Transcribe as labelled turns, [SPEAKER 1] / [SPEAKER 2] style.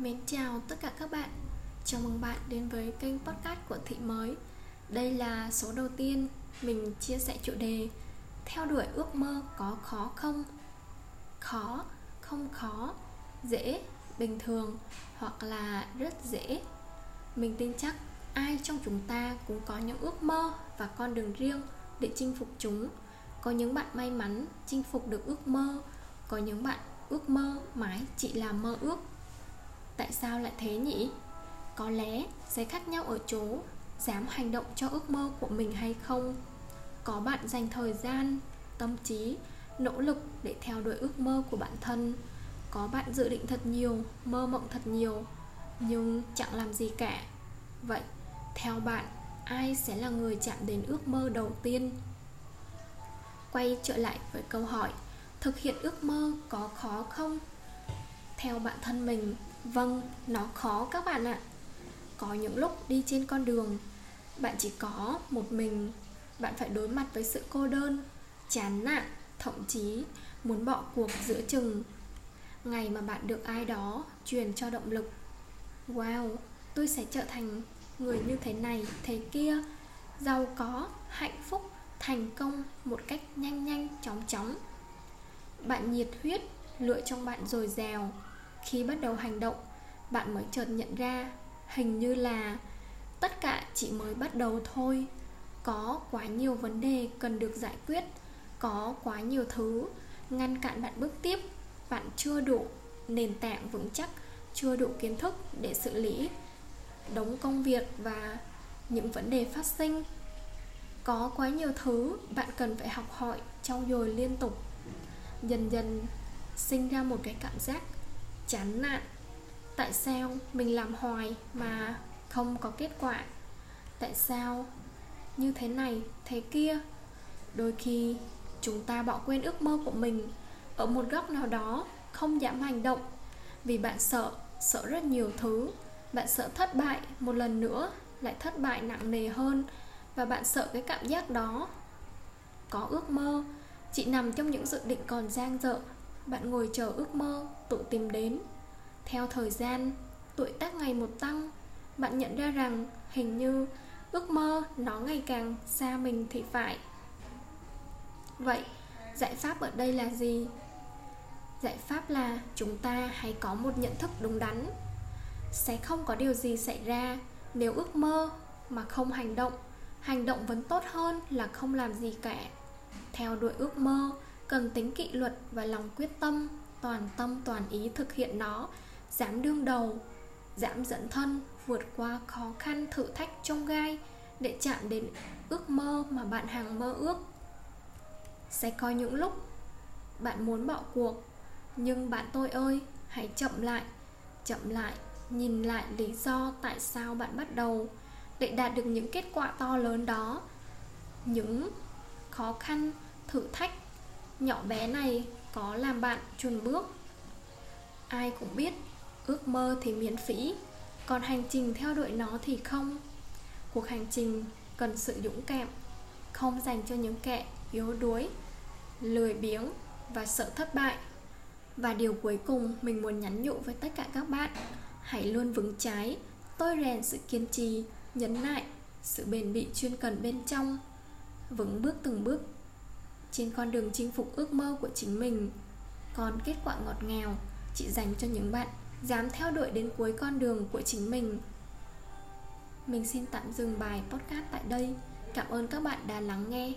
[SPEAKER 1] Mến chào tất cả các bạn. Chào mừng bạn đến với kênh podcast của Thị Mới. Đây là số đầu tiên mình chia sẻ chủ đề Theo đuổi ước mơ có khó không? Khó, không khó, dễ, bình thường hoặc là rất dễ. Mình tin chắc ai trong chúng ta cũng có những ước mơ và con đường riêng để chinh phục chúng. Có những bạn may mắn chinh phục được ước mơ Có những bạn ước mơ mãi chỉ là mơ ước tại sao lại thế nhỉ? Có lẽ sẽ khác nhau ở chỗ dám hành động cho ước mơ của mình hay không. Có bạn dành thời gian, tâm trí, nỗ lực để theo đuổi ước mơ của bản thân. Có bạn dự định thật nhiều, mơ mộng thật nhiều, nhưng chẳng làm gì cả. Vậy, theo bạn, ai sẽ là người chạm đến ước mơ đầu tiên? Quay trở lại với câu hỏi, thực hiện ước mơ có khó không? Theo bản thân mình Vâng, nó khó các bạn ạ. Có những lúc đi trên con đường Bạn chỉ có một mình Bạn phải đối mặt với sự cô đơn Chán nản Thậm chí muốn bỏ cuộc giữa chừng. Ngày mà bạn được ai đó Truyền cho động lực Wow, tôi sẽ trở thành người như thế này, thế kia Giàu có, hạnh phúc, thành công Một cách nhanh nhanh, chóng chóng. Bạn nhiệt huyết, lựa trong bạn dồi dào khi bắt đầu hành động, bạn mới chợt nhận ra hình như là tất cả chỉ mới bắt đầu thôi. Có quá nhiều vấn đề cần được giải quyết, có quá nhiều thứ ngăn cản bạn bước tiếp. Bạn chưa đủ nền tảng vững chắc, chưa đủ kiến thức để xử lý đống công việc và những vấn đề phát sinh. Có quá nhiều thứ bạn cần phải học hỏi trau dồi liên tục. Dần dần sinh ra một cái cảm giác chán nản. Tại sao mình làm hoài mà không có kết quả? Tại sao như thế này, thế kia? Đôi khi chúng ta bỏ quên ước mơ của mình ở một góc nào đó, không dám hành động, vì bạn sợ sợ rất nhiều thứ. Bạn sợ thất bại một lần nữa, lại thất bại nặng nề hơn, và bạn sợ cái cảm giác đó. Có ước mơ chị nằm trong những dự định còn dang dở bạn ngồi chờ ước mơ, tự tìm đến. Theo thời gian, tuổi tác ngày một tăng, bạn nhận ra rằng hình như ước mơ nó ngày càng xa mình thì phải. Vậy, giải pháp ở đây là gì? Giải pháp là chúng ta hãy có một nhận thức đúng đắn. Sẽ không có điều gì xảy ra nếu ước mơ mà không hành động. Hành động vẫn tốt hơn là không làm gì cả. Theo đuổi ước mơ cần tính kỷ luật và lòng quyết tâm, toàn tâm, toàn ý thực hiện nó, dám đương đầu, dám dẫn thân, vượt qua khó khăn thử thách trong gai để chạm đến ước mơ mà bạn hàng mơ ước. Sẽ có những lúc bạn muốn bỏ cuộc, nhưng bạn tôi ơi, hãy chậm lại chậm lại, nhìn lại lý do tại sao bạn bắt đầu để đạt được những kết quả to lớn đó. Những khó khăn, thử thách nhỏ bé này có làm bạn chùn bước. Ai cũng biết, ước mơ thì miễn phí. Còn hành trình theo đuổi nó thì không. Cuộc hành trình cần sự dũng cảm, không dành cho những kẻ yếu đuối, lười biếng và sợ thất bại. Và điều cuối cùng mình muốn nhắn nhủ với tất cả các bạn, hãy luôn vững trái tôi rèn sự kiên trì nhấn nại, sự bền bỉ chuyên cần bên trong. Vững bước từng bước trên con đường chinh phục ước mơ của chính mình. Còn kết quả ngọt ngào, chị dành cho những bạn dám theo đuổi đến cuối con đường của chính mình. Mình xin tạm dừng bài podcast tại đây. Cảm ơn các bạn đã lắng nghe.